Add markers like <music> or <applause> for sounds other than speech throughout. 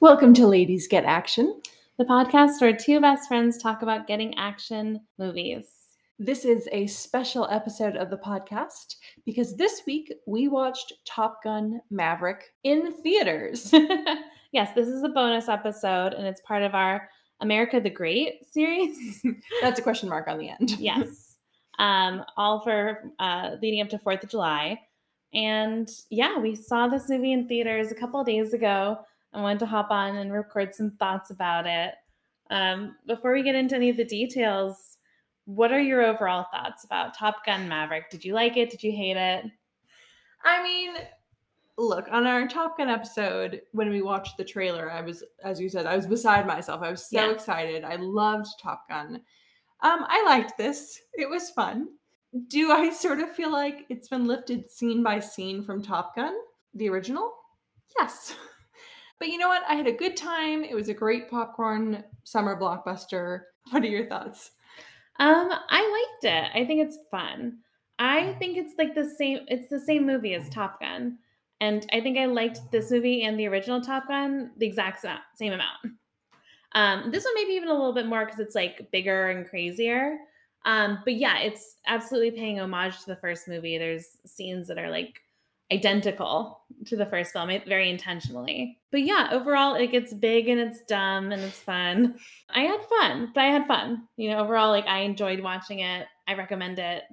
Welcome to Ladies Get Action. the podcast where two best friends talk about getting action movies. This is a special episode of the podcast because this week we watched Top Gun Maverick in theaters. <laughs> yes, this is a bonus episode and it's part of our America the Great series. <laughs> That's a question mark on the end. <laughs> yes. Um, all for uh, leading up to 4th of July. And yeah, we saw this movie in theaters a couple of days ago. I wanted to hop on and record some thoughts about it. Um, before we get into any of the details, what are your overall thoughts about Top Gun Maverick? Did you like it? Did you hate it? I mean, look, on our Top Gun episode, when we watched the trailer, I was, as you said, I was beside myself. I was so Yeah. excited. I loved Top Gun. Um, I liked this. It was fun. Do I sort of feel like it's been lifted scene by scene from Top Gun, the original? Yes. <laughs> But you know what? I had a good time. It was a great popcorn summer blockbuster. What are your thoughts? Um, I liked it. I think it's fun. I think it's like the same it's the same movie as Top Gun. And I think I liked this movie and the original Top Gun the exact same amount. Um, this one maybe even a little bit more because it's like bigger and crazier. Um, but yeah, it's absolutely paying homage to the first movie. There's scenes that are like identical to the first film, very intentionally. But yeah, overall, it gets big and it's dumb and it's fun. I had fun, but I had fun. You know, overall, like I enjoyed watching it. I recommend it.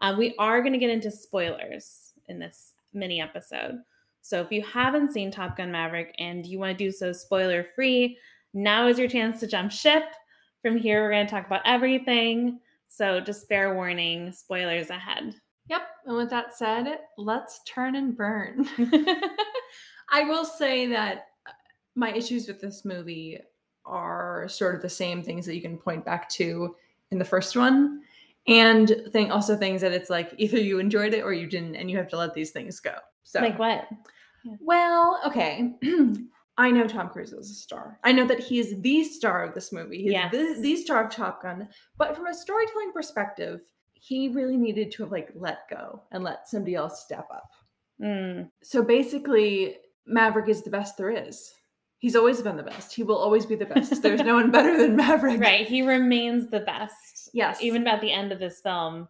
Uh, we are going to get into spoilers in this mini episode. So if you haven't seen Top Gun Maverick and you want to do so spoiler free, now is your chance to jump ship. From here, we're going to talk about everything. So just fair warning, spoilers ahead. Yep. And with that said, let's turn and burn. <laughs> <laughs> I will say that uh, my issues with this movie are sort of the same things that you can point back to in the first one. And thing also things that it's like either you enjoyed it or you didn't, and you have to let these things go. So like what? well, okay. <clears throat> I know Tom Cruise is a star. I know that he is the star of this movie. He's Yes. the, the star of Top Gun. But from a storytelling perspective, he really needed to have like let go and let somebody else step up. Mm, So basically, Maverick is the best there is. He's always been the best. He will always be the best. There's no one better than <laughs> Maverick. right. He remains the best. Yes. even at the end of this film,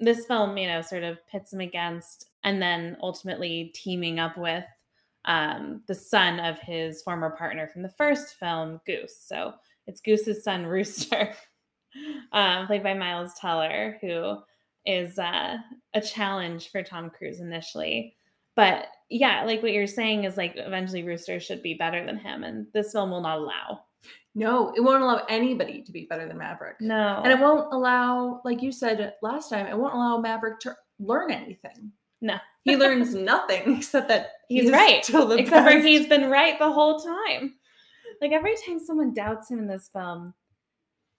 this film, you know, sort of pits him against and then ultimately teaming up with um, the son of his former partner from the first film, Goose. So it's Goose's son, <laughs> Rooster, um, played by Miles Teller, who is uh, a challenge for Tom Cruise initially. But yeah, like what you're saying is like eventually Rooster should be better than him, and this film will not allow. No, it won't allow anybody to be better than Maverick. No, And it won't allow, like you said last time, it won't allow Maverick to learn anything. No. He <laughs> learns nothing <laughs> except that He's he's right, <laughs> Except for he's been right the whole time. Like every time someone doubts him in this film,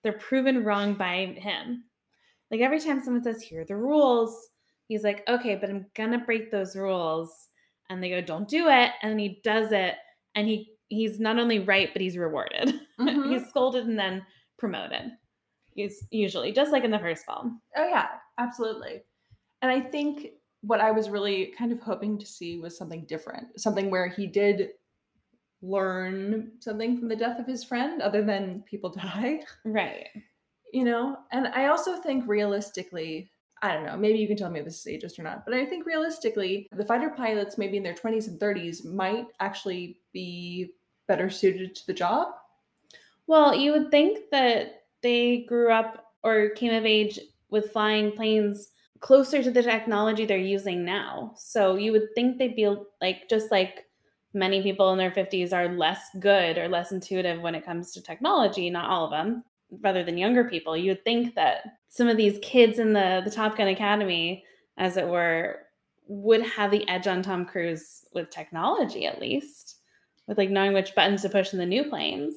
they're proven wrong by him. Like every time someone says, Here are the rules, he's like, Okay, but I'm gonna break those rules. And they go, Don't do it. And then he does it. And he he's not only right, but he's rewarded. <laughs> Mhm. he's scolded and then promoted. He's usually just like in the first film. Oh yeah, absolutely. And I think what I was really kind of hoping to see was something different, something where he did learn something from the death of his friend, other than people <laughs> die. Right. You know, and I also think realistically, I don't know, maybe you can tell me if this is ageist or not, but I think realistically, the fighter pilots, maybe in their 20s and 30s, might actually be better suited to the job. Well, you would think that they grew up or came of age with flying planes closer to the technology they're using now. So you would think they'd be like, just like many people in their 50s are less good or less intuitive when it comes to technology, not all of them, rather than younger people. You would think that some of these kids in the, the Top Gun Academy, as it were, would have the edge on Tom Cruise with technology at least, with like knowing which buttons to push in the new planes.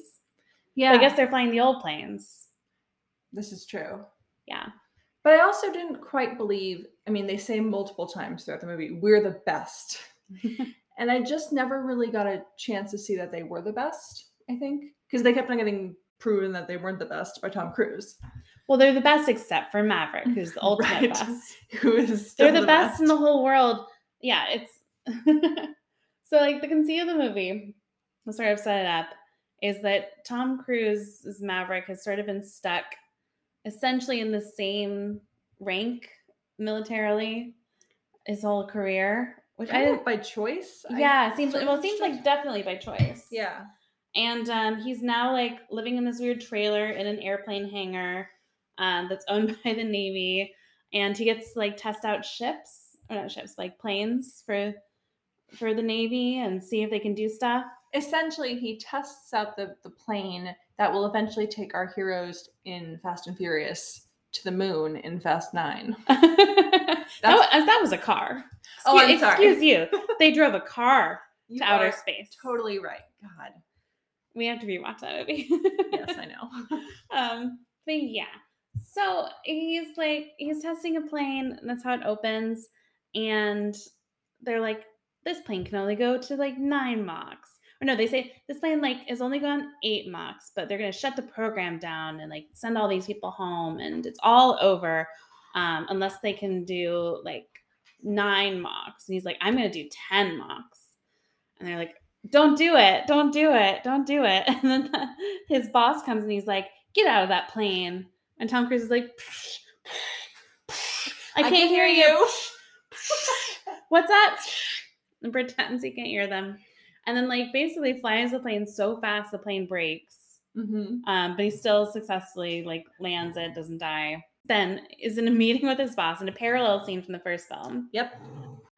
Yeah, I guess they're flying the old planes. this is true. Yeah. But I also didn't quite believe, I mean, they say multiple times throughout the movie, we're the best. <laughs> And I just never really got a chance to see that they were the best, I think. Because they kept on getting proven that they weren't the best by Tom Cruise. Well, they're the best except for Maverick, who's the <laughs> ultimate Right. best. <laughs> Who is They're still the, best, in the whole world. Yeah, it's <laughs> so like the conceit of the movie, the sort of set it up, is that Tom Cruise's Maverick has sort of been stuck essentially in the same rank militarily his whole career. Which I didn't by choice. Yeah, it seems well, it seems like definitely by choice. Yeah. And um, he's now like living in this weird trailer in an airplane hangar um, that's owned <laughs> by the Navy. And he gets to, like test out ships, or not ships, like planes for for the Navy and see if they can do stuff. Essentially, he tests out the, the plane that will eventually take our heroes in Fast and Furious to the moon in Fast Nine. <laughs> that, wa- that was a car. Oh, I'm Excuse- sorry. Excuse you. <laughs> They drove a car You to outer space. Totally right. God. We have to rewatch that movie. Yes, I know. <laughs> um but yeah so he's like he's testing a plane and that's how it opens and they're like this plane can only go to like nine machs or no they say this plane like is only gone eight machs, but they're going to shut the program down and like send all these people home and it's all over um, unless they can do like nine machs. and he's like i'm going to do 10 machs, and they're like don't do it don't do it don't do it. <laughs> And then <laughs> his boss comes and he's like get out of that plane. And tom cruise is like i can't, hear, you, <laughs> what's that and pretends he can't hear them and then like basically flies the plane so fast the plane breaks hmm um, but he still successfully like lands it doesn't die then is in a meeting with his boss in a parallel scene from the first film Yep.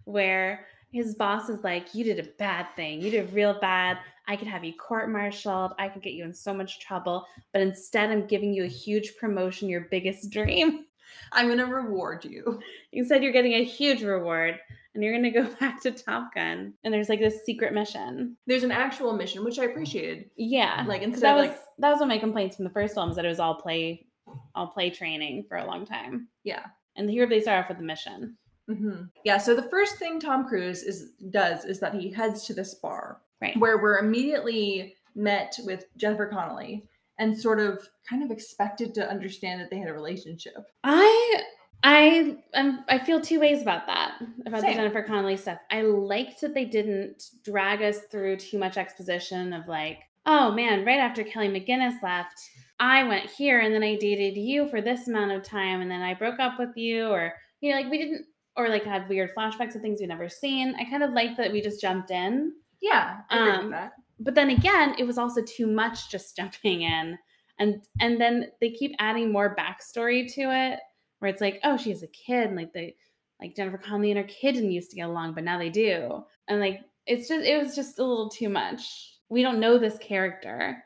where his boss is like, You did a bad thing. You did real bad. I could have you court martialed. I could get you in so much trouble. But instead, I'm giving you a huge promotion, your biggest dream. I'm gonna reward you. You said you're getting a huge reward and you're going to go <laughs> back to Top Gun. And there's like this secret mission. There's an actual mission, which I appreciated. Yeah. Like instead that of was like that was one of my complaints from the first film is that it was all play all play training for a long time. Yeah. And here they start off with the mission. hmm Yeah. So the first thing Tom Cruise is does is that he heads to this bar, Right. where we're immediately met with Jennifer Connelly and sort of kind of expected to understand that they had a relationship. I I um, I feel two ways about that about Same. the Jennifer Connelly stuff. I liked that they didn't drag us through too much exposition of like, oh man, right after Kelly McGinnis left, I went here and then I dated you for this amount of time and then I broke up with you, or you know, like we didn't, or like had weird flashbacks of things we'd never seen. I kind of liked that we just jumped in Yeah. I agree with Um, that. but then again it was also too much just <laughs> jumping in and and then they keep adding more backstory to it where it's like oh she has a kid and like the like jennifer connelly and her kid didn't used to get along but now they do and like it's just it was just a little too much we don't know this character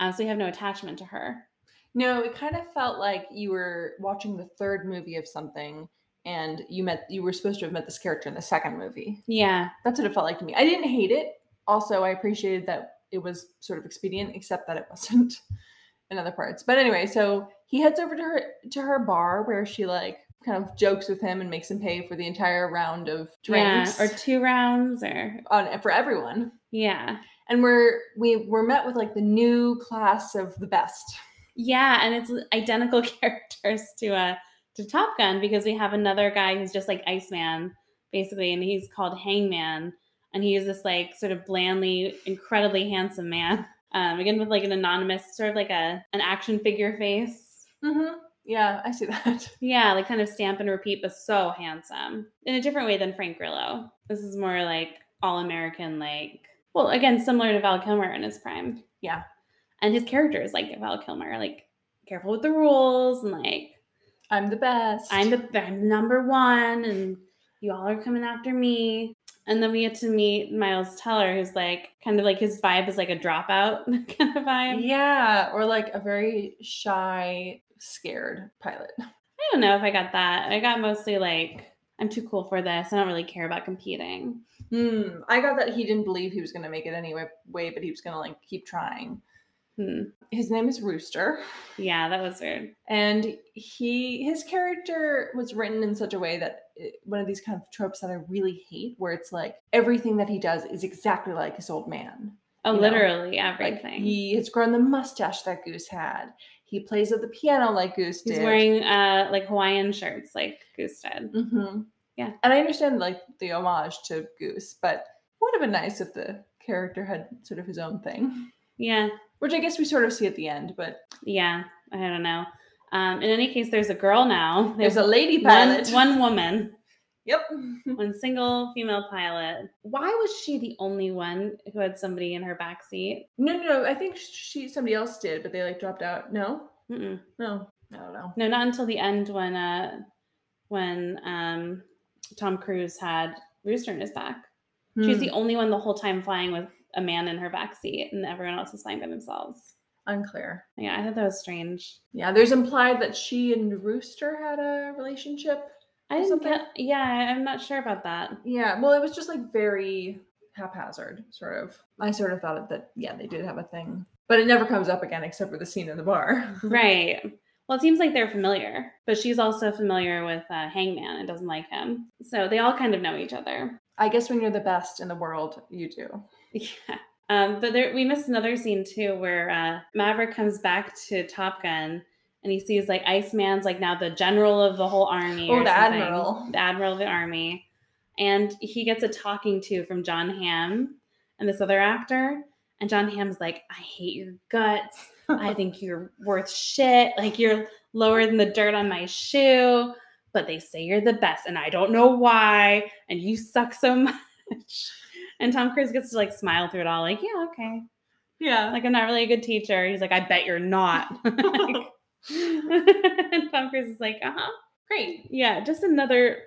um, so we have no attachment to her No, it kind of felt like you were watching the third movie of something and you met you were supposed to have met this character in the second movie. yeah That's what it felt like to me. I didn't hate it. Also, I appreciated that it was sort of expedient, except that it wasn't <laughs> in other parts. But anyway, so he heads over to her to her bar where she like kind of jokes with him and makes him pay for the entire round of drinks yeah or two rounds or on for everyone. yeah And we're we were met with like the new class of the best. Yeah, and it's identical <laughs> characters to uh to Top Gun because we have another guy who's just like Iceman, basically, and he's called Hangman, and he is this like sort of blandly, incredibly handsome man. <laughs> Um, again with like an anonymous, sort of like a an action figure face. Mm-hmm. Yeah, I see that. <laughs> Yeah, like kind of stamp and repeat, but so handsome in a different way than Frank Grillo. This is more like all American, like well, again, similar to Val Kilmer in his prime. Yeah. and his character is like Val Kilmer, like careful with the rules and like I'm the best. I'm the I'm number one, and you all are coming after me. And then we get to meet Miles Teller, who's like kind of like his vibe is like a dropout <laughs> kind of vibe. Yeah, or like a very shy, scared pilot. I don't know if I got that. I got mostly like I'm too cool for this. I don't really care about competing. Hmm. I got that he didn't believe he was going to make it anyway, way, but he was going to like keep trying. Hmm. His name is Rooster. Yeah, that was weird. And he his character was written in such a way that it- one of these kind of tropes that I really hate, where it's like everything that he does is exactly like his old man. Oh, You know, literally Like everything. he has grown the mustache that Goose had. He plays at the piano like Goose He's did. wearing uh like Hawaiian shirts like Goose did. hmm Yeah. And I understand like the homage to Goose, but would have been nice if the character had sort of his own thing, Yeah, which I guess we sort of see at the end. But yeah. I don't know. Um, in any case, there's a girl now. there's a lady one, pilot. one woman, Yep. <laughs> one single female pilot. Why was she the only one who had somebody in her back seat? No, no, no. I think she somebody else did, but they like dropped out. No, Mm-mm. no, I don't know. No, not until the end when uh when um Tom Cruise had Rooster in his back. She's Hmm, the only one the whole time flying with a man in her back seat, and everyone else is flying by themselves. unclear. Yeah, I thought that was strange. Yeah, there's implied that she and Rooster had a relationship. I didn't something? get. Yeah, I'm not sure about that. Yeah, well, it was just like very haphazard, sort of. I sort of thought that yeah, they did have a thing, but it never comes up again except for the scene in the bar. <laughs> Right. Well, it seems like they're familiar, but she's also familiar with uh, Hangman and doesn't like him. So they all kind of know each other. I guess when you're the best in the world, you do. <laughs> Yeah. Um, but there, we missed another scene too where uh, Maverick comes back to Top Gun and he sees like Iceman's like now the general of the whole army. Oh, or the something. admiral. The admiral of the army. And he gets a talking to from Jon Hamm and this other actor. And Jon Hamm's like, I hate your guts. I think <laughs> you're worth shit. Like you're lower than the dirt on my shoe. But they say you're the best, and I don't know why. And you suck so <laughs> much. And Tom Cruise gets to like smile through it all, like, yeah, okay. Yeah. Like I'm not really a good teacher. He's like, I bet you're not. <laughs> Like- <laughs> and Tom Cruise is like, uh-huh. Great. Yeah, just another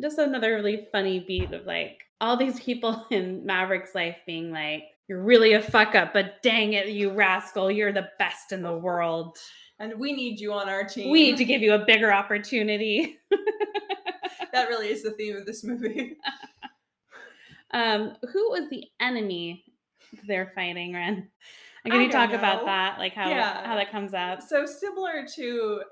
just another really funny beat of like all these people <laughs> in Maverick's life being like, You're really a fuck up, but dang it, you rascal, you're the best in the world. And we need you on our team. We need to give you a bigger opportunity. <laughs> that really is the theme of this movie. Um, who was the enemy they're fighting, Ren? Like, can you talk about that? Like how Yeah. how that comes up? So similar to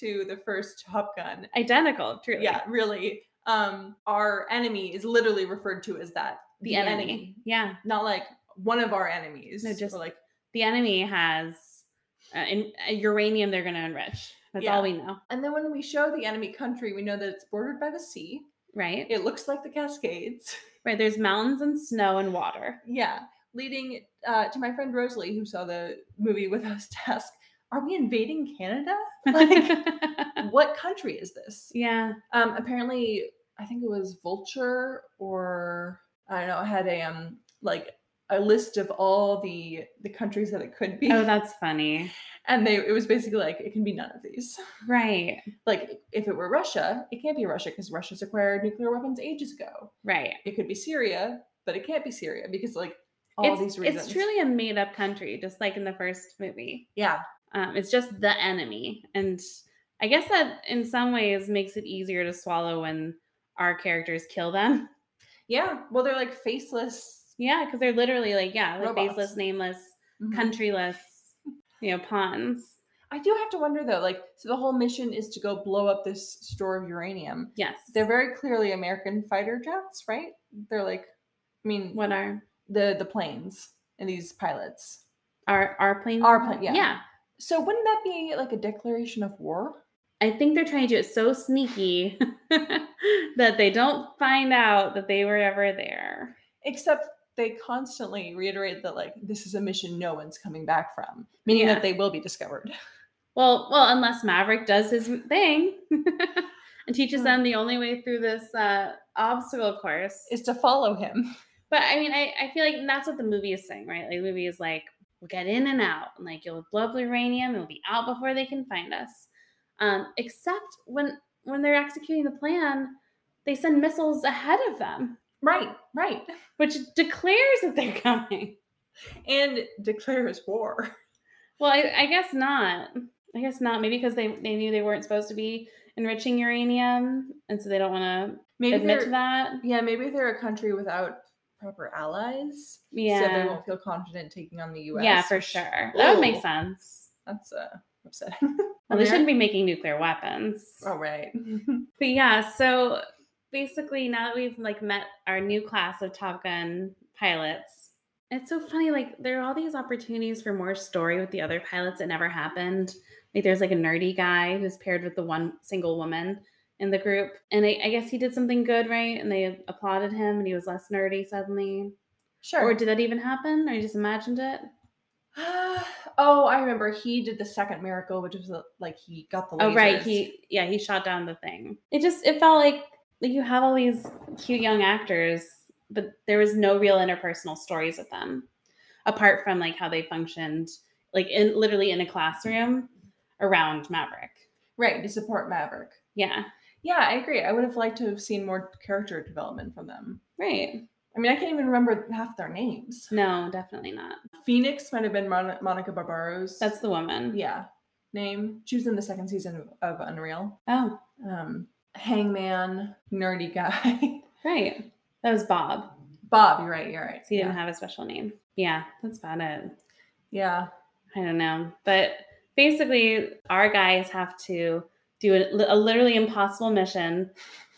to the first Top Gun. Identical, truly. Yeah, really. Um, our enemy is literally referred to as that. The, enemy. Yeah. Not like one of our enemies. No, just- or like The enemy has uh, in, uh, uranium they're going to enrich. That's Yeah. all we know, and then when we show the enemy country, we know that it's bordered by the sea. right? It looks like the Cascades. Right. There's mountains and snow and water. <laughs> yeah. Leading uh, to my friend Rosalie, who saw the movie with us, to ask, Are we invading Canada? Like, <laughs> what country is this? yeah. Um, apparently, I think it was Vulture or I don't know, had a um like a list of all the the countries that it could be. Oh, that's funny. and they it was basically like it can be none of these. Right. Like if it were Russia, it can't be Russia because Russia's acquired nuclear weapons ages ago. Right. It could be Syria, but it can't be Syria because like all it's, these reasons. it's truly a made up country, just like in the first movie. yeah. Um, it's just the enemy. And I guess that in some ways makes it easier to swallow when our characters kill them. <laughs> Yeah. Well, they're like faceless. Yeah, because they're literally like, yeah, like Robots. faceless, nameless, Mhm. countryless, you know, pawns. I do have to wonder though, like, so the whole mission is to go blow up this store of uranium. Yes. They're very clearly American fighter jets, right? They're like, I mean, what are the the planes and these pilots. our our planes? Our plane, yeah. Yeah. So wouldn't that be like a declaration of war? I think they're trying to do it so sneaky <laughs> that they don't find out that they were ever there. Except they constantly reiterate that like this is a mission no one's coming back from, meaning Yeah. that they will be discovered. <laughs> Well, well, unless Maverick does his thing <laughs> and teaches Hmm. them the only way through this uh, obstacle course. Is to follow him. But I mean, I, I feel like that's what the movie is saying, right? Like the movie is like, we'll get in and out, and like you'll blow up uranium, and we'll be out before they can find us. Um, except when when they're executing the plan, they send missiles ahead of them, Right, right. which declares that they're coming. And declares war. Well, I, I guess not. I guess not. Maybe because they, they knew they weren't supposed to be enriching uranium, and so they don't want to Maybe admit to that. Yeah, maybe they're a country without proper allies. Yeah. So they won't feel confident taking on the US. Yeah, for sure. That would make sense. That's uh, upsetting. <laughs> Well, they shouldn't be making nuclear weapons. Oh, right. <laughs> But yeah, so basically now that we've like met our new class of Top Gun pilots, it's so funny. Like there are all these opportunities for more story with the other pilots that never happened. Like there's like a nerdy guy who's paired with the one single woman in the group, and I, I guess he did something good, right? And they applauded him, and he was less nerdy suddenly. Sure. Or did that even happen? Or you just imagined it? <sighs> oh, I remember he did the second miracle, which was uh, like he got the. Lasers. Oh right, he yeah he shot down the thing. It just it felt like like you have all these cute young actors, but there was no real interpersonal stories with them, apart from like how they functioned, like in literally in a classroom around Maverick. right to support Maverick. Yeah, Yeah, I agree. I would have liked to have seen more character development from them. right. I mean, I can't even remember half their names. No, definitely not. Phoenix might have been Mon- Monica Barbaro's. That's the woman. yeah name. She was in the second season of Unreal. Oh, Um, Hangman, nerdy guy. <laughs> right. That was Bob. Bob, you're right. You're right. So he didn't have a special name. Yeah, that's about it. yeah. I don't know. But basically, our guys have to do a, a literally impossible mission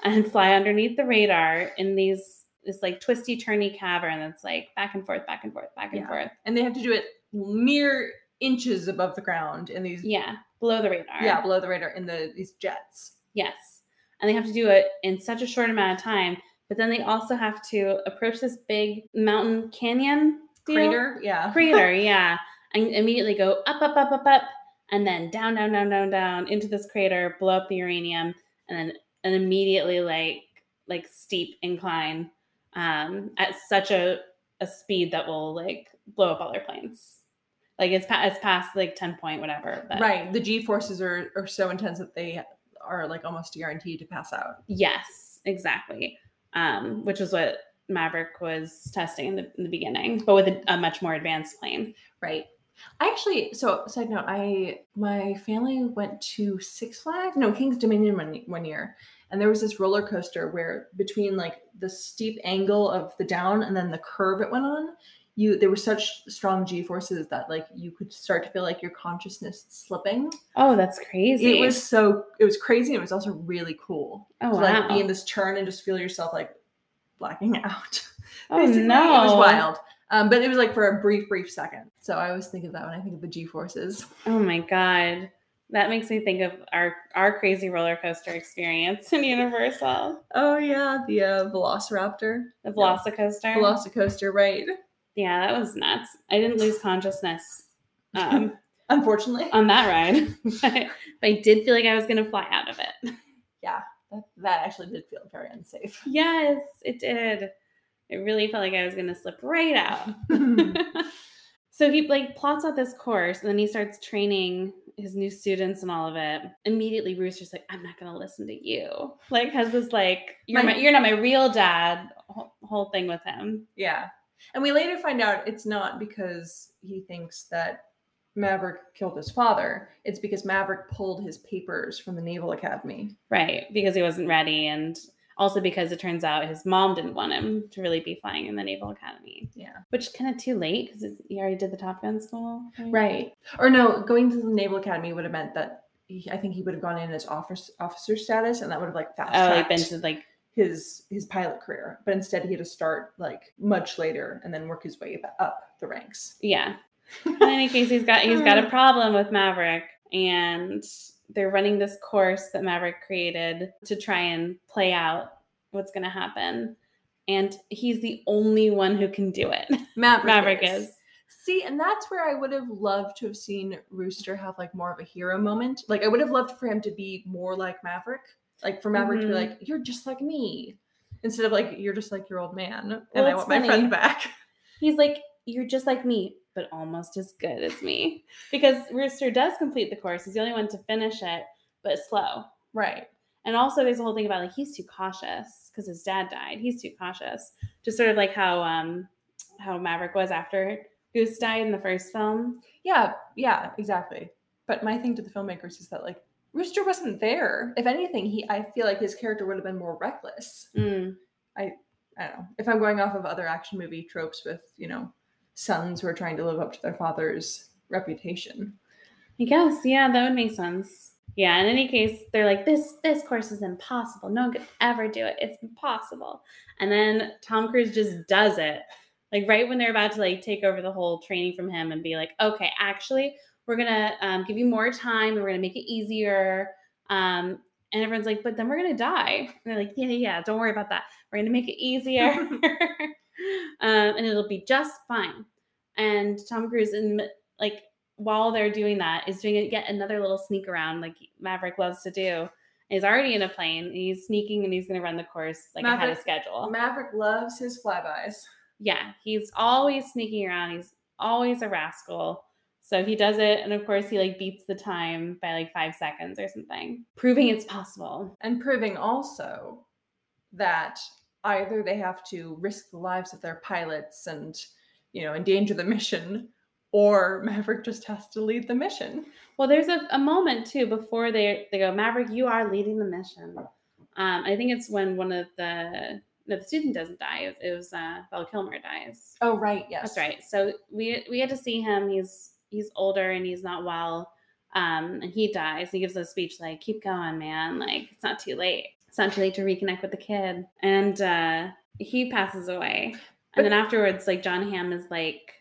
and <laughs> fly underneath the radar in these this like twisty turny cavern that's like back and forth, back and forth, back and Yeah. forth. And they have to do it mere inches above the ground in these. Yeah, below the radar. Yeah, below the radar in the these jets. Yes. And they have to do it in such a short amount of time. But then they also have to approach this big mountain canyon deal? Crater. Yeah. crater, <laughs> yeah, and immediately go up, up, up, up, up, and then down, down, down, down, down into this crater, blow up the uranium, and then an immediately like like steep incline um, at such a a speed that will like blow up all their planes. Like it's pa- it's past like ten point whatever. But Right. The G forces are are so intense that they are like almost guaranteed to pass out. Yes, exactly. Um, which is what Maverick was testing in the, in the beginning, but with a, a much more advanced plane. Right. I actually, so side note, I my family went to Six Flags, no King's Dominion one, one year, and there was this roller coaster where between like the steep angle of the down and then the curve it went on, you there were such strong G forces that like you could start to feel like your consciousness slipping. Oh, that's crazy. It was so it was crazy. and It was also really cool oh to wow. like be in this turn and just feel yourself like blacking <laughs> out. oh Basically, no, it was wild. Um, but it was like for a brief, brief second. So I always think of that when I think of the G forces. Oh my god. That makes me think of our our crazy roller coaster experience in Universal. Oh yeah, the uh, Velociraptor, The Velocicoaster. Velocicoaster, right? yeah, that was nuts. I didn't lose consciousness um, <laughs> Unfortunately, on that ride, <laughs> but, but I did feel like I was going to fly out of it. that, that actually did feel very unsafe. Yes, it did. It really felt like I was going to slip right out. <laughs> so he like plots out this course and then he starts training his new students and all of it. Immediately Rooster's like, I'm not gonna listen to you. Like has this like you're My- my, you're not my real dad whole, whole thing with him. yeah, and we later find out it's not because he thinks that Maverick killed his father. It's because Maverick pulled his papers from the Naval Academy. Right. Because he wasn't ready and also because it turns out his mom didn't want him to really be flying in the Naval Academy. Yeah. Which kind of too late because he already did the Top Gun school. Right. Or no, going to the Naval Academy would have meant that he, I think he would have gone in as officer officer status, and that would have like fast Oh, like been to like his his pilot career. But instead, he had to start like much later and then work his way up the ranks. Yeah. <laughs> In any case, he's got he's got a uh. problem with Maverick, and they're running this course that Maverick created to try and play out what's going to happen. And he's the only one who can do it. <laughs> Maverick, Maverick is. See, and that's where I would have loved to have seen Rooster have like more of a hero moment. Like I would have loved for him to be more like Maverick. Like for Maverick to be Mhm. like, "You're just like me," instead of like, "You're just like your old man," and Well, I it's want my friend back. <laughs> He's like, You're just like me, but almost as good as me. Because Rooster does complete the course. He's the only one to finish it, but slow. Right. And also, there's a whole thing about like he's too cautious because his dad died. He's too cautious, just sort of like how um how Maverick was after Goose died in the first film. Yeah, yeah, exactly. But my thing to the filmmakers is that like Rooster wasn't there. If anything, he I feel like his character would have been more reckless. Mm. I don't know. If I'm going off of other action movie tropes with, you know, sons who are trying to live up to their father's reputation. I guess, yeah, that would make sense. Yeah, in any case, they're like, this this course is impossible. No one could ever do it. It's impossible. And then Tom Cruise just does it. Like right when they're about to like take over the whole training from him and be like, okay, actually, we're gonna um, give you more time and we're gonna make it easier. Um, and everyone's like, but then we're gonna die. And they're like, yeah, yeah, don't worry about that. We're gonna make it easier, <laughs> <laughs> um, and it'll be just fine. And Tom Cruise, in like while they're doing that, is doing yet another little sneak around, like Maverick loves to do. He's already in a plane. He's sneaking and he's gonna run the course like ahead of schedule. Maverick loves his flybys. Yeah, he's always sneaking around. He's always a rascal. So he does it, and of course, he like beats the time by like five seconds or something, proving it's possible. And proving also that either they have to risk the lives of their pilots and, you know, endanger the <laughs> mission, or Maverick just has to lead the mission. Well, there's a, a moment too before they they go, Maverick, you are leading the mission. Um, I think it's when one of the no, the student doesn't die. It was, uh, Val Kilmer dies. Oh, right. Yes. That's right. So we we had to see him. He's he's older and he's not well. Um, and he dies. He gives a speech like, "Keep going, man. Like it's not too late. It's not too late to reconnect with the kid." And uh, he passes away. And then afterwards, like Jon Hamm is like,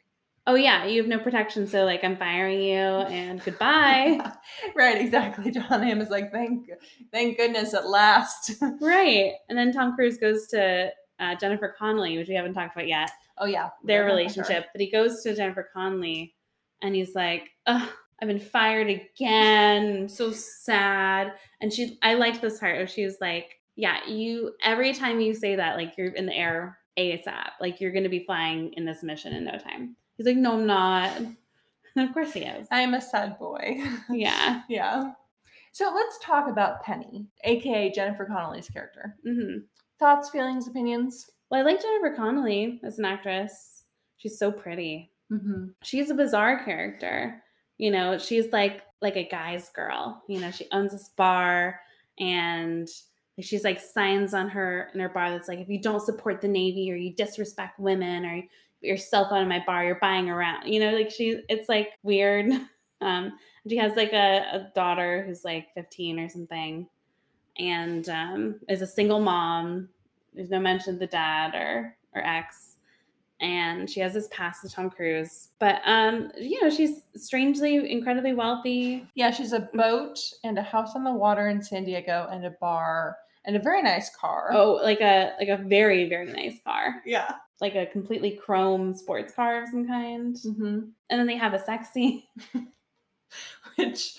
"Oh yeah, you have no protection, so like I'm firing you and goodbye." <laughs> right, exactly. Jon Hamm is like, "Thank, thank goodness at last." <laughs> right. And then Tom Cruise goes to uh, Jennifer Connelly, which we haven't talked about yet. Oh yeah, their relationship. But he goes to Jennifer Connelly and he's like, Ugh, I've been fired again. I'm so sad. And she, I liked this part where she was like, Yeah, you, every time you say that, like you're in the air ASAP, like you're going to be flying in this mission in no time. He's like, No, I'm not. And of course he is. I'm a sad boy. <laughs> Yeah. yeah. So let's talk about Penny, aka Jennifer Connelly's character. Mm-hmm. Thoughts, feelings, opinions? Well, I like Jennifer Connelly as an actress. She's so pretty. Mm-hmm. she's a bizarre character. You know, she's like like a guy's girl. You know, she owns this bar and she's like signs on her in her bar that's like if you don't support the Navy or you disrespect women or your cell phone in my bar, you're buying around. You know, like she it's like weird. <laughs> Um she has like a, a daughter who's like 15 or something and um is a single mom. There's no mention of the dad or or ex and she has this past with Tom Cruise. But um, you know, she's strangely incredibly wealthy. Yeah, she's a boat and a house on the water in San Diego and a bar and a very nice car. Oh, like a like a very very nice car. Yeah. Like a completely chrome sports car of some kind. Mm-hmm. And then they have a sex scene, <laughs> which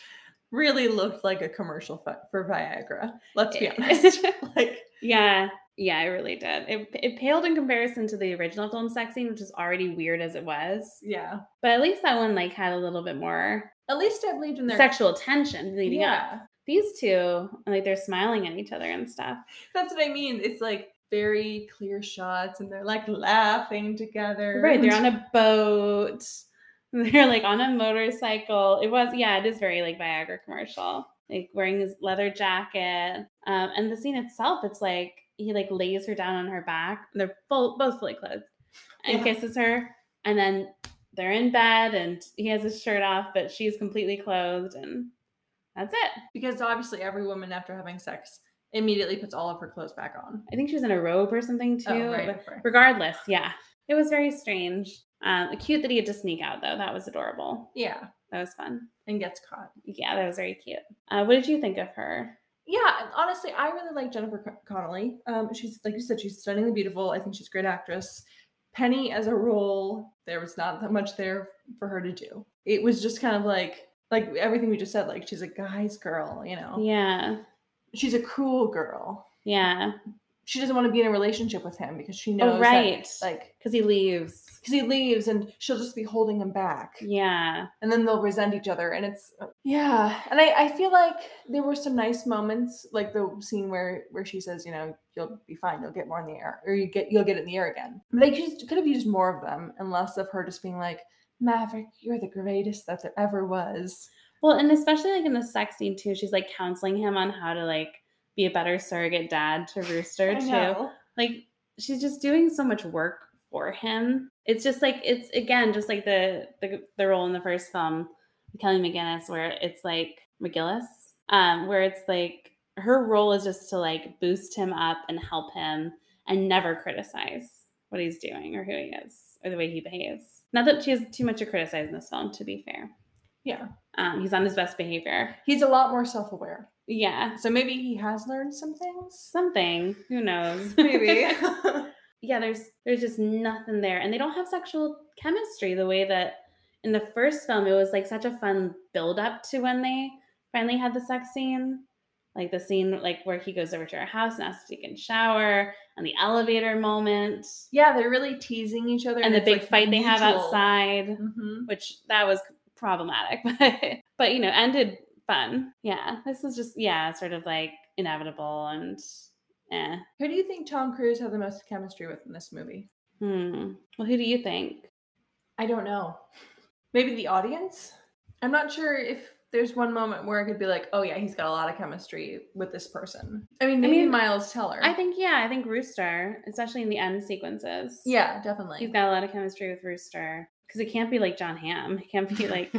really looked like a commercial for Viagra. Let's be honest. <laughs> like, yeah, yeah, I really did. It, it paled in comparison to the original film sex scene, which is already weird as it was. Yeah. But at least that one like had a little bit more At least I believed in their sexual tension leading yeah. up. These two, like they're smiling at each other and stuff. That's what I mean. It's like very clear shots and they're like laughing together. Right. They're on a boat. <laughs> They're like on a motorcycle. It was, yeah, it is very like Viagra commercial. Like wearing his leather jacket. Um, and the scene itself, it's like he like lays her down on her back. They're full, both fully clothed, and yeah. kisses her, and then they're in bed, and he has his shirt off, but she's completely clothed, and that's it. Because obviously, every woman after having sex immediately puts all of her clothes back on. I think she was in a robe or something too. Oh, right, right. Regardless, yeah, it was very strange. Um, cute that he had to sneak out though. That was adorable. Yeah, that was fun. And gets caught. Yeah, that was very cute. Uh, what did you think of her? Yeah, honestly, I really like Jennifer Connelly. Um, she's like you said, she's stunningly beautiful. I think she's a great actress. Penny as a role, there was not that much there for her to do. It was just kind of like like everything we just said. Like she's a guy's girl, you know. Yeah. She's a cool girl. Yeah she doesn't want to be in a relationship with him because she oh, knows oh, right. that, like because he leaves. because he leaves and she'll just be holding him back. Yeah. And then they'll resent each other and it's yeah. And i i feel like there were some nice moments like the scene where where she says you know you'll be fine you'll get more in the air or you get you'll get it in the air again. But i just could have used more of them and less of her just being like maverick you're the greatest that there ever was. Well and especially like in the sex scene too she's like counseling him on how to like be a better surrogate dad to Rooster too. Like she's just doing so much work for him. It's just like it's again just like the the, the role in the first film, Kelly McGillis, where it's like McGillis, um, where it's like her role is just to like boost him up and help him and never criticize what he's doing or who he is or the way he behaves. Not that she has too much to criticize in this film, to be fair. Yeah. Um, he's on his best behavior. He's a lot more self aware. Yeah. So maybe he has learned some things. Something. Who knows? <laughs> Maybe. <laughs> yeah, there's there's just nothing there. And they don't have sexual chemistry the way that in the first film it was like such a fun build up to when they finally had the sex scene. Like the scene like where he goes over to her house and asks if he can shower and the elevator moment. yeah, they're really teasing each other. And the big like, fight they have mutual. outside. Mhm. which that was problematic, but <laughs> but you know, ended fun. Yeah, this is just yeah, sort of like inevitable and eh. Who do you think Tom Cruise had the most chemistry with in this movie? Hmm. Well, who do you think? I don't know. Maybe the audience? I'm not sure if there's one moment where I could be like, oh yeah, he's got a lot of chemistry with this person. I mean, I mean, Miles Teller. I think yeah, I think Rooster, especially in the end sequences. yeah, definitely. he's got a lot of chemistry with Rooster because it can't be like Jon Hamm. It can't be <laughs> like.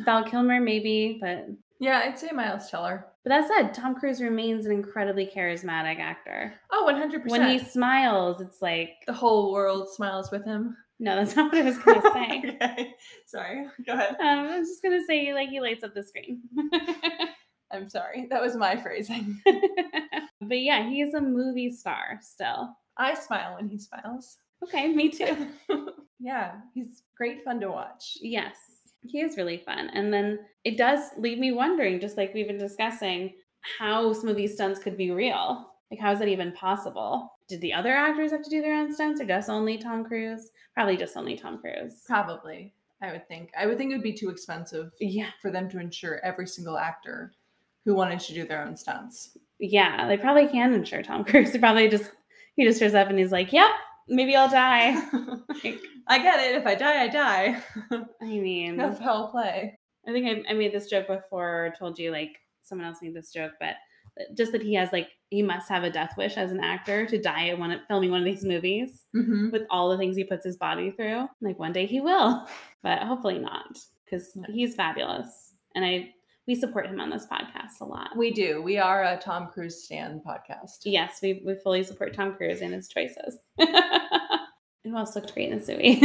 Val Kilmer, maybe, but yeah, I'd say Miles Teller. but that said, Tom Cruise remains an incredibly charismatic actor. Oh, 100%. When he smiles, it's like the whole world smiles with him. no, that's not what I was gonna say. <laughs> okay. Sorry. Go ahead. Um, I was just gonna say like he lights up the screen. <laughs> I'm sorry. That was my phrasing. but yeah, he is a movie star still. I smile when he smiles. Okay, me too. Yeah, he's great fun to watch. yes, he is really fun. And then it does leave me wondering, just like we've been discussing, how some of these stunts could be real. Like, how is that even possible? Did the other actors have to do their own stunts or just only Tom Cruise? Probably just only Tom Cruise. Probably, I would think. I would think it would be too expensive Yeah. for them to insure every single actor who wanted to do their own stunts. Yeah, they probably can insure Tom <laughs> Cruise. They probably just, he just shows up and he's like, yep, maybe I'll die. <laughs> Like, I get it. If I die, I die. <laughs> I mean, That's foul play. I think I, I made this joke before, or told you like someone else made this joke, but just that he has like he must have a death wish as an actor to die at one filming one of these movies Mm-hmm. with all the things he puts his body through. Like one day he will, <laughs> but hopefully not because he's fabulous, and I we support him on this podcast a lot. We do. We are a Tom Cruise stand podcast. yes, we we fully support Tom Cruise and his choices. <laughs> Who else looked great in this <laughs> movie?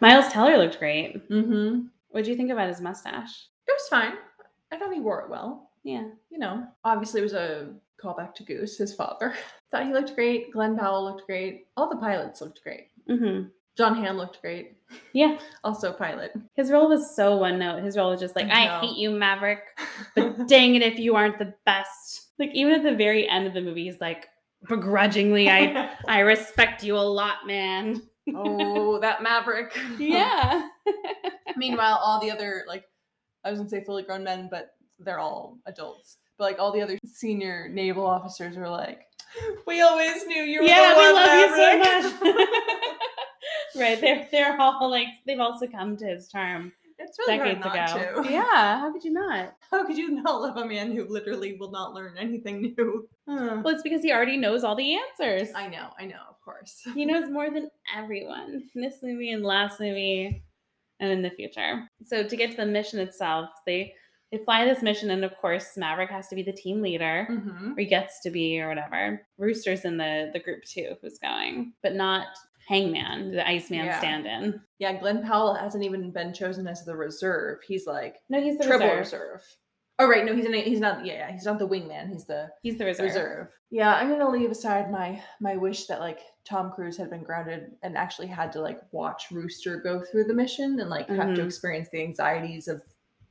Miles Teller looked great. Mm-hmm. What do you think about his mustache? It was fine. I thought he wore it well. Yeah. You know, obviously it was a callback to Goose, his father. <laughs> thought he looked great. Glen Powell looked great. All the pilots looked great. Mm-hmm. Jon Hamm looked great. Yeah. Also pilot. His role was so one note. His role was just like, I I hate you, Maverick, <laughs> but dang it if you aren't the best. Like even at the very end of the movie, he's like, begrudgingly, I <laughs> I respect you a lot, man. oh, that Maverick. <laughs> Yeah. Meanwhile, all the other like I was gonna say fully grown men, but they're all adults. But like all the other senior naval officers were like, "We always knew you were yeah, we love you so much. <laughs> right. They're they're all like they've all succumbed to his charm it's really decades hard not ago. to. Yeah. How could you not? How could you not love a man who literally will not learn anything new? Well, it's because he already knows all the answers. I know, I know, of course. <laughs> He knows more than everyone in this movie and last movie and in the future. So to get to the mission itself, they they fly this mission, and of course, Maverick has to be the team leader, hmm or he gets to be, or whatever. Rooster's in the the group too, who's going, but not Hangman, the Iceman Yeah. stand-in. Yeah, Glen Powell hasn't even been chosen as the reserve. He's like No, he's the triple reserve. reserve. Oh right, no, he's in. A, he's not. Yeah, yeah, he's not the wingman. He's the He's the reserve. reserve. Yeah, I'm gonna leave aside my my wish that like Tom Cruise had been grounded and actually had to like watch Rooster go through the mission and like have to Mhm. experience the anxieties of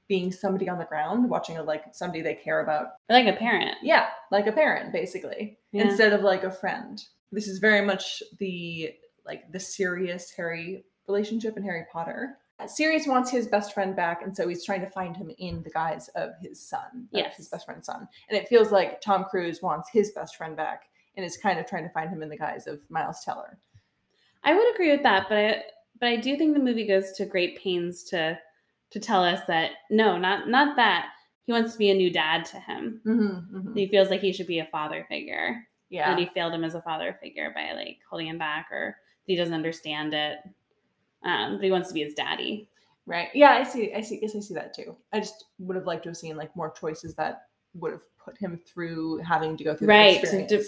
being somebody on the ground, watching a like somebody they care about. Like a parent. Yeah, like a parent basically, Yeah. instead of like a friend. This is very much the like the Sirius Harry relationship in Harry Potter. Sirius wants his best friend back, and so he's trying to find him in the guise of his son, Yes. his best friend's son. And it feels like Tom Cruise wants his best friend back, and is kind of trying to find him in the guise of Miles Teller. I would agree with that, but I but I do think the movie goes to great pains to to tell us that no, not not that he wants to be a new dad to him. Mm-hmm, He feels like he should be a father figure. Yeah. that he failed him as a father figure by like holding him back or he doesn't understand it. Um, but he wants to be his daddy. Right. Yeah, I see. I see. Guess I see that too. I just would have liked to have seen like more choices that would have put him through having to go through Right.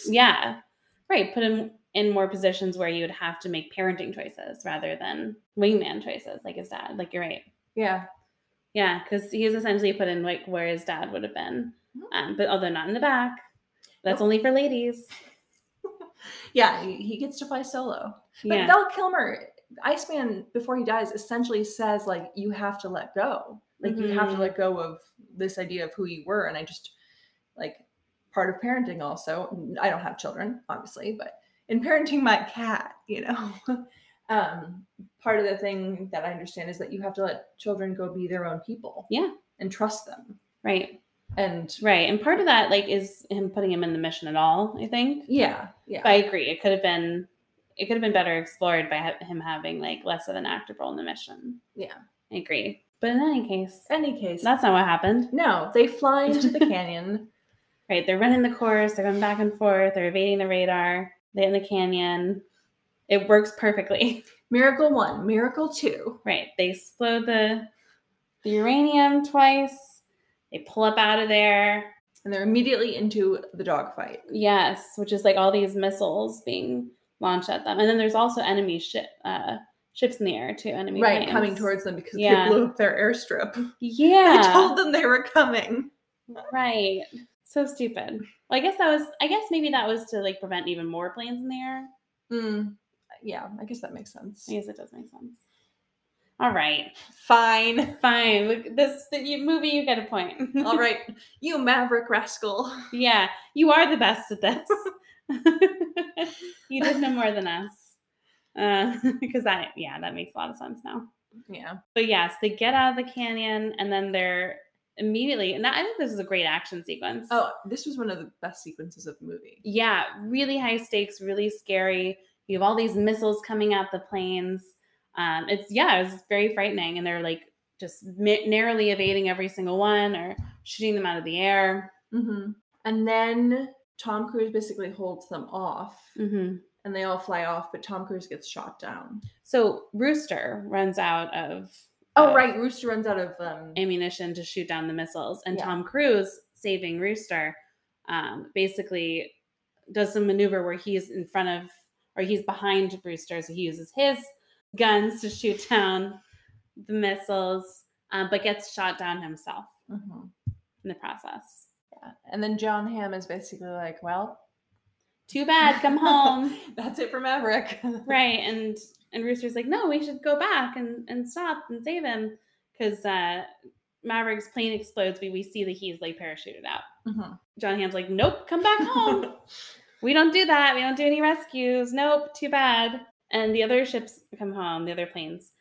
Yeah. Right. Put him in more positions where you would have to make parenting choices rather than wingman choices like his dad. Like you're right. Yeah. Yeah, because he's essentially put in like where his dad would have been. Mhm. Um, but although not in the back. That's Nope. only for ladies. <laughs> Yeah. He, gets to fly solo. But Yeah. Val Kilmer, Iceman, before he dies, essentially says like you have to let go. Like you have to Mhm. let go of this idea of who you were. And I just like part of parenting also. I don't have children, obviously, but in parenting my cat, you know, <laughs> um, part of the thing that I understand is that you have to let children go be their own people. Yeah. And trust them. Right. And Right. And part of that like is him putting him in the mission at all, I think. yeah, yeah. But I agree. It could have been it could have been better explored by ha- him having like less of an active role in the mission. Yeah. I agree. But in any case, Any case. that's not what happened. no, they fly into the <laughs> canyon. Right. They're running the course, they're going back and forth, they're evading the radar, they're in the canyon. It works perfectly. <laughs> Miracle one, miracle two. Right. They slow the the uranium twice. They pull up out of there. And they're immediately into the dogfight. Yes, which is like all these missiles being launched at them. And then there's also enemy ship uh ships in the air too, enemy right, planes. coming towards them because Yeah. they blew up their airstrip. <laughs> Yeah. I told them they were coming. Right. So stupid. Well, I guess that was I guess maybe that was to like prevent even more planes in the air. Mm, yeah, I guess that makes sense. I guess it does make sense. All right. Fine. <laughs> Fine. Look, this the movie you get a point. <laughs> All right, you maverick rascal. <laughs> Yeah, you are the best at this. you did know more than us. Uh, because that, yeah, that makes a lot of sense now. Yeah. But yes, they get out of the canyon and then they're immediately, and I think this is a great action sequence. Oh, this was one of the best sequences of the movie. yeah, really high stakes, really scary. You have all these missiles coming at the planes. Um, it's, yeah, it was very frightening. And they're like just narrowly evading every single one or shooting them out of the air. Mm-hmm. And then Tom Cruise basically holds them off, Mm-hmm. and they all fly off. But Tom Cruise gets shot down. So Rooster runs out of Oh, right. Rooster runs out of um. ammunition to shoot down the missiles, and Yeah. Tom Cruise saving Rooster um, basically does some maneuver where he's in front of or he's behind Rooster, so he uses his guns to shoot down the missiles, um, but gets shot down himself mhm. in the process. Yeah. And then Jon Hamm is basically like, well, Too bad, come <laughs> home. that's it for Maverick. <laughs> right and and rooster's like no we should go back and and stop and save him because uh maverick's plane explodes we, we see that he's like parachuted out Mhm. jon hamm's like nope come back home <laughs> we don't do that we don't do any rescues nope too bad and the other ships come home the other planes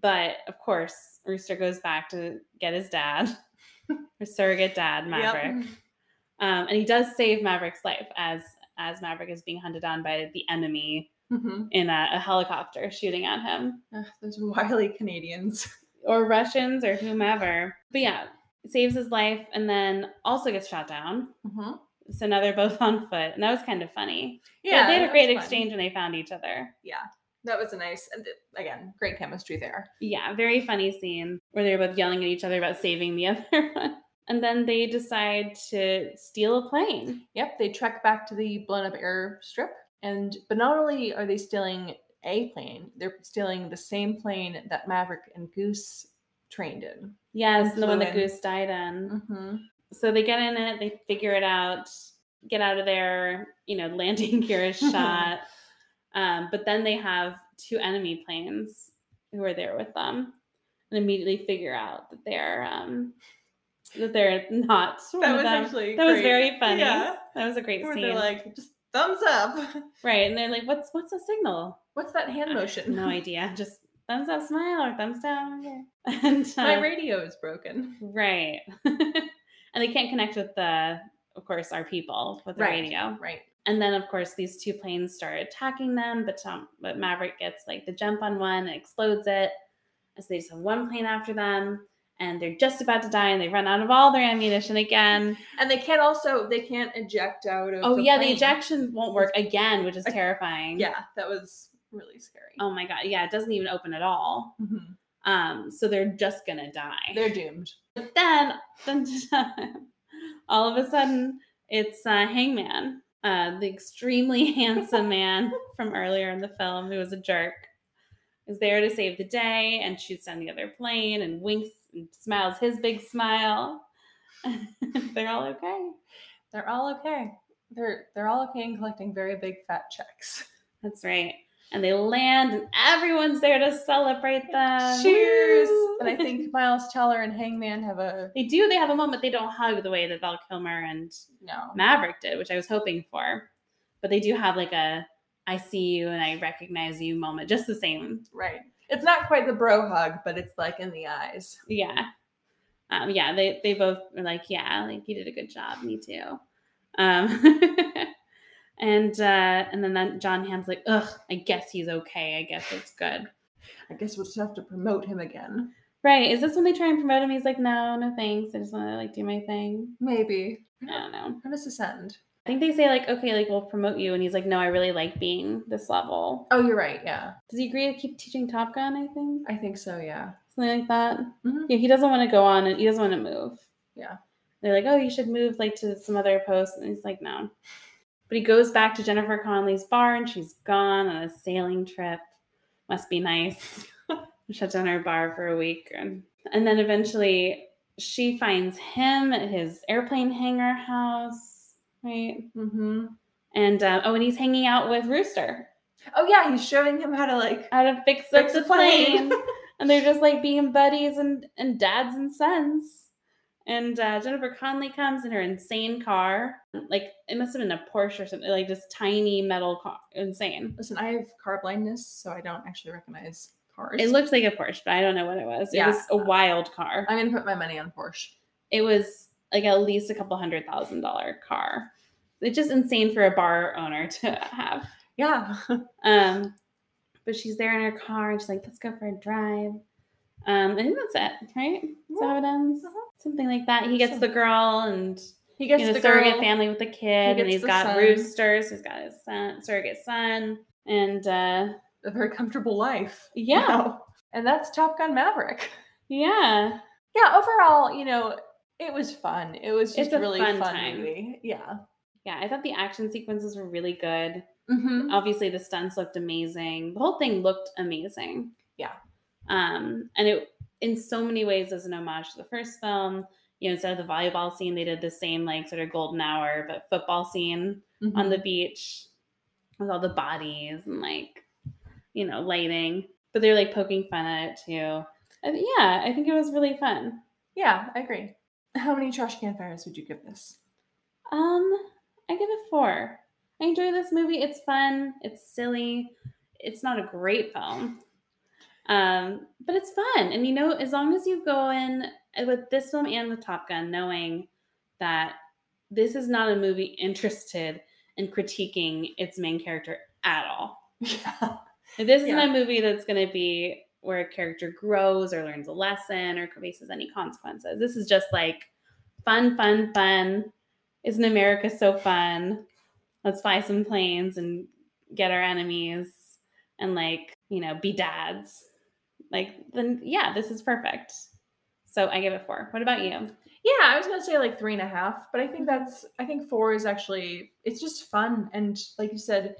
but of course rooster goes back to get his dad <laughs> her surrogate dad maverick Yep. um, and he does save maverick's life as as maverick is being hunted down by the enemy Mhm. in a, a helicopter shooting at him, Ugh, those wily Canadians. or Russians, or whomever. But yeah, saves his life and then also gets shot down. Mhm. So now they're both <laughs> on foot, and that was kind of funny. Yeah, they had a great exchange when they found each other. Yeah, that was a nice, and again, great chemistry there. Yeah, very funny scene where they're both yelling at each other about saving the <laughs> other one. And then they decide to steal a plane. Yep, they trek back to the blown up airstrip, and but not only are they stealing a plane, they're stealing the same plane that Maverick and Goose trained in. Yes, And the one that. Goose died in. Mm-hmm. So they get in it, they figure it out, get out of there, you know, <laughs> landing gear is <laughs> shot. um, but then they have two enemy planes who are there with them and immediately figure out that they're um that they're not That was actually that was very funny. Yeah. That was a great Where scene. they're like, just thumbs up. <laughs> right. And they're like, what's what's the signal? What's that hand motion? No idea. Just thumbs up smile or thumbs down. Okay. And My uh, radio is broken. Right. And they can't connect with the, of course, our people with the Right. radio. Right. And then, of course, these two planes start attacking them, but Tom, but Maverick gets like the jump on one and explodes it. And so they just have one plane after them. and they're just about to die and they run out of all their ammunition again. And they can't also they can't eject out of. Oh the yeah, the ejection won't work again, which is terrifying. Yeah, that was really scary. Oh my god. Yeah, it doesn't even open at all. Mhm. Um, so they're just gonna die. They're doomed. Then, <laughs> all of a sudden, it's uh, Hangman, uh, the extremely <laughs> handsome man from earlier in the film who was a jerk, is there to save the day and shoots down the other plane and winks and smiles his big smile. <laughs> They're all okay. They're all okay. They're they're all okay and collecting very big fat checks. That's right. And they land, and everyone's there to celebrate them. Cheers! Woo! And I think <laughs> Miles Teller and Hangman have a they do. They have a moment. They don't hug the way that Val Kilmer and no. Maverick did, which I was hoping for. But they do have like a I see you and I recognize you moment, just the same. Right. It's not quite the bro hug, but it's like in the eyes. Yeah. Um, yeah, they they both are like, yeah, like you did a good job, me too. Um, <laughs> and uh, and then that Jon Hamm's like, ugh, I guess he's okay. I guess it's good. I guess we'll just have to promote him again. Right? Is this when they try and promote him? He's like, no, no thanks. I just want to like do my thing. Maybe. I don't know. How does this end? I think they say like, okay, like we'll promote you, and he's like, no, I really like being this level. Oh, you're right. Yeah. Does he agree to keep teaching Top Gun? I think I think so. Yeah. something like that. Mhm. Yeah, he doesn't want to go on, and he doesn't want to move. Yeah. They're like, oh, you should move like to some other post, and he's like, no. But he goes back to Jennifer Connelly's bar, and she's gone on a sailing trip. Must be nice. <laughs> Shut down her bar for a week, and and then eventually she finds him at his airplane hangar house, right? Mm-hmm. And uh, oh, and he's hanging out with Rooster Oh yeah, he's showing him how to like how to fix, fix up the plane. and they're just like being buddies and and dads and sons. And uh, Jennifer Connelly comes in her insane car, like it must have been a Porsche or something, like this tiny metal car, insane. Listen, I have car blindness, so I don't actually recognize cars. It looked like a Porsche, but I don't know what it was. Yeah. It was a wild car. I'm gonna put my money on Porsche. It was like at least a couple hundred thousand dollar car. It's just insane for a bar owner <laughs> to have. Yeah. <laughs> Um, but she's there in her car and she's like, let's go for a drive. Um, I think that's it, right? That's how it ends. Uh-huh. Something like that. He gets the girl and He gets you know, the surrogate girl. family with the kid, and he's got son. roosters. He's got his son, surrogate son, and uh, a very comfortable life. Yeah. <laughs> And that's Top Gun Maverick. yeah, Yeah, overall, you know, it was fun. It was just It's a really fun fun, movie. Yeah. yeah. I thought the action sequences were really good. Mm-hmm. Obviously, the stunts looked amazing. The whole thing looked amazing. Yeah. Um, and it in so many ways is an homage to the first film. You know, instead of the volleyball scene, they did the same like sort of golden hour but football scene Mm-hmm. on the beach with all the bodies and like you know lighting. But they're like poking fun at it too. And yeah, I think it was really fun. Yeah, I agree. How many trash can fires would you give this? Um, I give it four. I enjoy this movie. It's fun. It's silly. It's not a great film, um, but it's fun. And you know, as long as you go in uh, with this film and with Top Gun, knowing that this is not a movie interested in critiquing its main character at all. Yeah. This isn't Yeah. a movie that's going to be where a character grows or learns a lesson or faces any consequences. This is just like fun, fun, fun. Isn't America so fun? Let's fly some planes and get our enemies and like, you know, be dads. Like, then yeah, this is perfect. So I give it four. What about you? Yeah, I was gonna say like three and a half, but I think mm-hmm. that's I think four is actually it's just fun and like you said,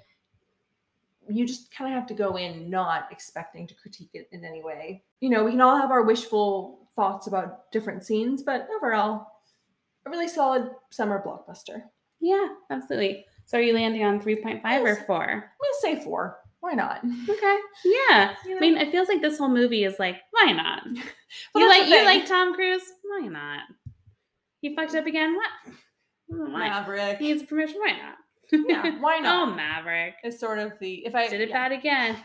you just kind of have to go in not expecting to critique it in any way. You know, we can all have our wishful thoughts about different scenes, but overall, a really solid summer blockbuster. Yeah, absolutely. So are you landing on 3.5 or 4? I'm gonna say four. Why not? Okay. Yeah. <laughs> You I mean, it feels like this whole movie is like, why not? <laughs> Well, you like you like Tom Cruise? Why not? He fucked up again? What? Why? Maverick. He needs permission? Why not? Yeah, why <laughs> not? oh, Maverick. Is sort of the if I Did it yeah. bad again.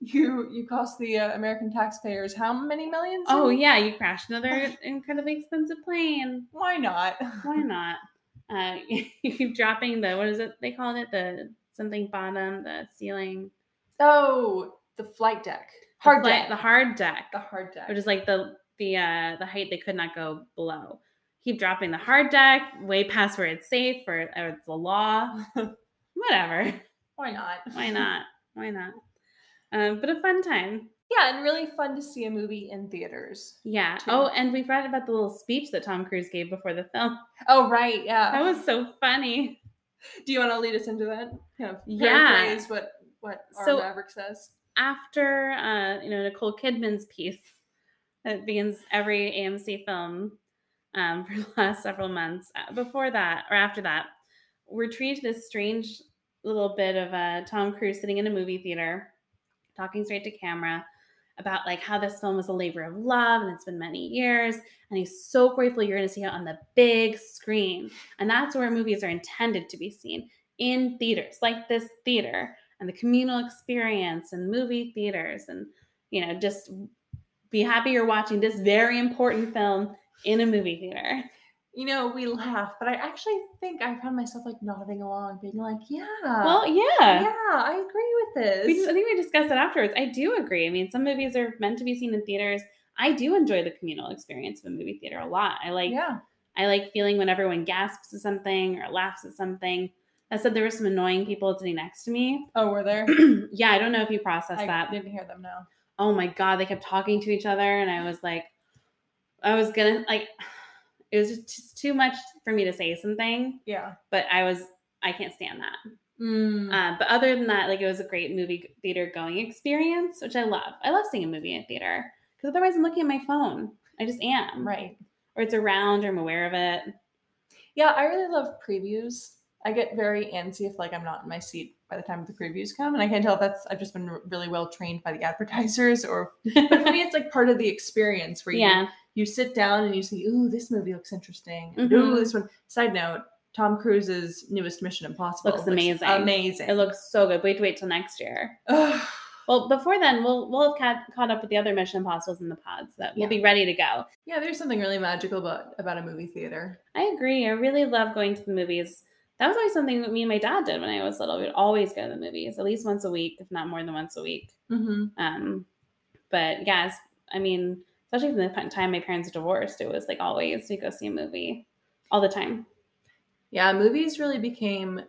you you cost the uh, American taxpayers how many millions? Oh in- yeah, you crashed another incredibly expensive plane. Why not? Why not? Uh, you keep dropping the what is it they called it the something bottom the ceiling Oh, the flight deck, The hard flight- deck, the hard deck, the hard deck. which is like the the uh the height they could not go below. Keep dropping the hard deck way past where it's safe or, or it's the law. <laughs> Whatever. Why not? Why not? Why not? Um, but a fun time. Yeah, and really fun to see a movie in theaters. Yeah. Too. Oh, and we've read about the little speech that Tom Cruise gave before the film. Oh right, yeah. That was so funny. <laughs> Do you want to lead us into that? Kind of Yeah. what what our So- Maverick says. After uh, you know, Nicole Kidman's piece that begins every AMC film um, <laughs> for the last several months. uh, Before that, or after that, we're treated to this strange little bit of uh, Tom Cruise sitting in a movie theater, talking straight to camera about like how this film was a labor of love and it's been many years and he's so grateful you're going to see it on the big screen. And that's where movies are intended to be seen in theaters like this theater and the communal experience and movie theaters and you know just be happy you're watching this very important film in a movie theater You know, we laugh, but I actually think I found myself like nodding along, being like, "Yeah, well yeah yeah, I agree with this." We, I think we discussed it afterwards. I do agree. I mean, some movies are meant to be seen in theaters. I do enjoy the communal experience of a movie theater a lot. I like yeah, I like feeling when everyone gasps at something or laughs at something. I said there were some annoying people sitting next to me. oh, we're there. <clears throat> yeah, I don't know if you processed I that. didn't hear them now. Oh my god, they kept talking to each other, and I was like, I was gonna like, it was just too much for me to say something, Yeah. but I was I can't stand that. Mm. Uh, but other than that, like it was a great movie theater going experience, which I love. I love seeing a movie in theater because otherwise I'm looking at my phone. I just am, right. Or it's around, or I'm aware of it. Yeah, I really love previews. I get very antsy if like I'm not in my seat by the time the previews come, and I can't tell if that's I've just been really well trained by the <laughs> advertisers, or <laughs> but for me it's like part of the experience where you yeah, you sit down and you see, ooh, this movie looks interesting. Mhm. Ooh, this one. Side note: Tom Cruise's newest Mission Impossible Looks amazing. Amazing. it looks so good. Wait to wait till next year. Well, before then, we'll we'll have caught, caught up with the other Mission Impossibles in the pods. That we'll be ready to go. yeah, there's something really magical about about a movie theater. I agree. I really love going to the movies. That was always something that me and my dad did when I was little. We'd always go to the movies, at least once a week, if not more than once a week. Mm-hmm. Um, but yes, I mean, especially from the time my parents divorced, it was like always we go see a movie all the time. Yeah, movies really became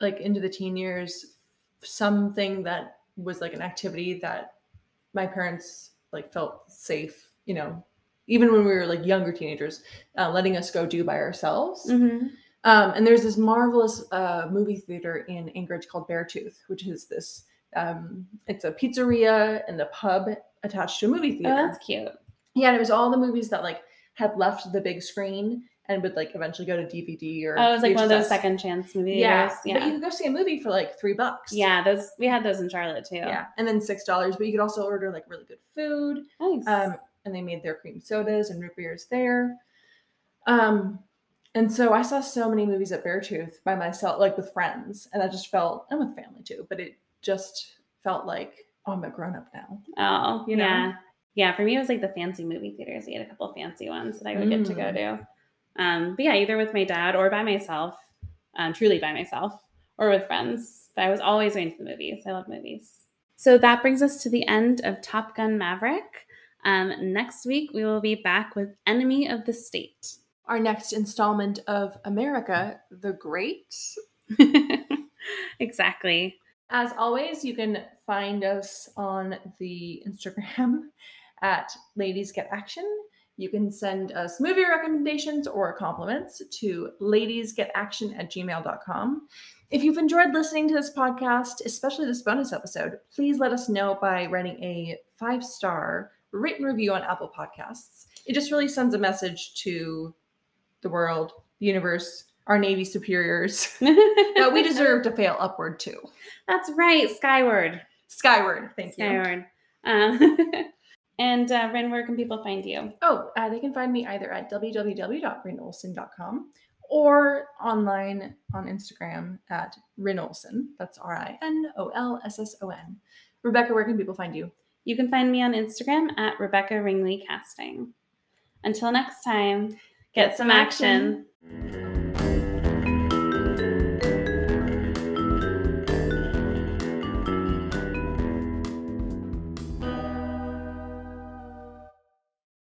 like into the teen years something that was like an activity that my parents like felt safe, you know, even when we were like younger teenagers, uh, letting us go do by ourselves. Mm-hmm. Um, and there's this marvelous uh, movie theater in Anchorage called Beartooth, which is this. Um, it's a pizzeria and a pub attached to a movie theater. Oh, theater. that's cute. yeah, and it was all the movies that like had left the big screen and would like eventually go to DVD or. Oh, it was like one of those second chance movies. Yeah, yeah. but you could go see a movie for like three bucks. yeah. Those we had those in Charlotte too. yeah, and then six dollars. But you could also order like really good food. nice. Um, and they made their cream sodas and root beers there. Um, and so I saw so many movies at Beartooth by myself, like with friends, and I just felt, and with family too, but it just felt like, oh, I'm a grown up now. oh, you know? yeah, yeah. For me, it was like the fancy movie theaters. We had a couple of fancy ones that I would get to go Mm. to. Um, but yeah, either with my dad or by myself, um, truly by myself, or with friends. But I was always going to the movies. I love movies. So that brings us to the end of Top Gun Maverick. Um, next week, we will be back with Enemy of the State. Our next installment of America the Great. <laughs> exactly. As always, you can find us on the Instagram <laughs> at Ladies Get Action. You can send us movie recommendations or compliments to ladiesgetaction at gmail.com. If you've enjoyed listening to this podcast, especially this bonus episode, please let us know by writing a five star written review on Apple Podcasts. It just really sends a message to the world, the universe, our Navy superiors <laughs> that we deserve to fail upward too. That's right. Skyward. Skyward, thank you. Skyward. Um, <laughs> and uh, Ren, where can people find you? Oh, uh, they can find me either at www.rinolson.com or online on Instagram at Rinolson. That's R I N O L S S O N. Rebecca, where can people find you? You can find me on Instagram at Rebecca Ringley Casting. Until next time, get, some action.